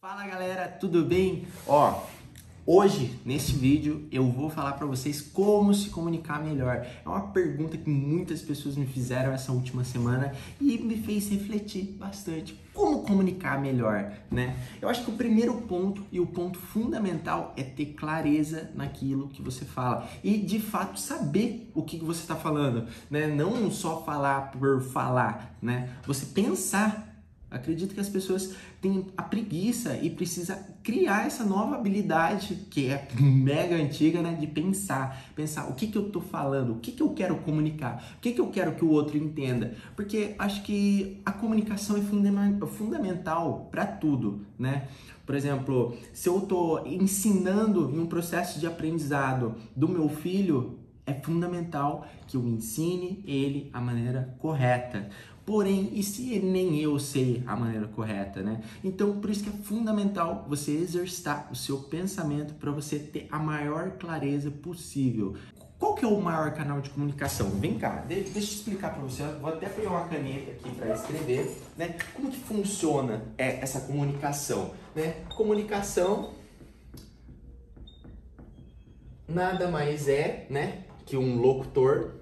Fala galera, tudo bem? Ó, hoje nesse vídeo eu vou falar para vocês como se comunicar melhor. É uma pergunta que muitas pessoas me fizeram essa última semana e me fez refletir bastante. Como comunicar melhor, né? Eu acho que o primeiro ponto e o ponto fundamental é ter clareza naquilo que você fala e de fato saber o que você está falando, né? Não só falar por falar, né? Você pensar Acredito que as pessoas têm a preguiça e precisa criar essa nova habilidade que é mega antiga, né, de pensar, pensar o que que eu tô falando, o que que eu quero comunicar, o que que eu quero que o outro entenda, porque acho que a comunicação é fundamental para tudo, né? Por exemplo, se eu tô ensinando em um processo de aprendizado do meu filho, é fundamental que eu ensine ele a maneira correta. Porém, e se nem eu sei a maneira correta, né? Então, por isso que é fundamental você exercitar o seu pensamento para você ter a maior clareza possível. Qual que é o maior canal de comunicação? Vem cá, deixa eu explicar para você. Vou até pegar uma caneta aqui para escrever, né? Como que funciona é, essa comunicação, né? Comunicação nada mais é, né, que um locutor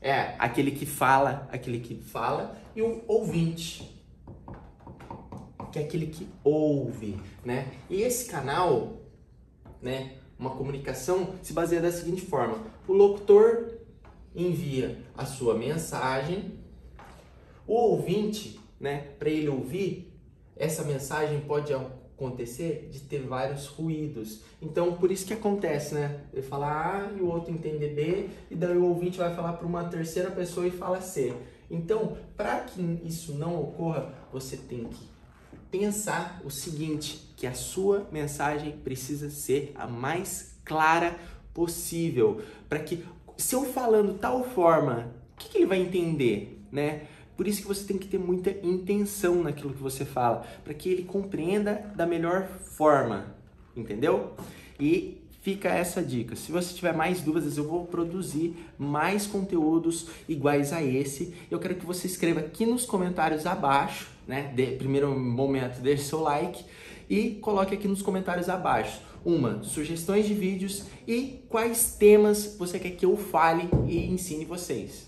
é aquele que fala, aquele que fala, e o ouvinte, que é aquele que ouve, né? E esse canal, né, uma comunicação se baseia da seguinte forma: o locutor envia a sua mensagem, o ouvinte, né, para ele ouvir, essa mensagem pode acontecer de ter vários ruídos. Então, por isso que acontece, né? Ele fala A e o outro entende B, e daí o ouvinte vai falar para uma terceira pessoa e fala C. Então, para que isso não ocorra, você tem que pensar o seguinte, que a sua mensagem precisa ser a mais clara possível, para que se eu falando tal forma, o que, que ele vai entender, né? Por isso que você tem que ter muita intenção naquilo que você fala, para que ele compreenda da melhor forma, entendeu? E fica essa dica. Se você tiver mais dúvidas, eu vou produzir mais conteúdos iguais a esse. Eu quero que você escreva aqui nos comentários abaixo, né? De primeiro momento, deixe seu like e coloque aqui nos comentários abaixo uma sugestões de vídeos e quais temas você quer que eu fale e ensine vocês.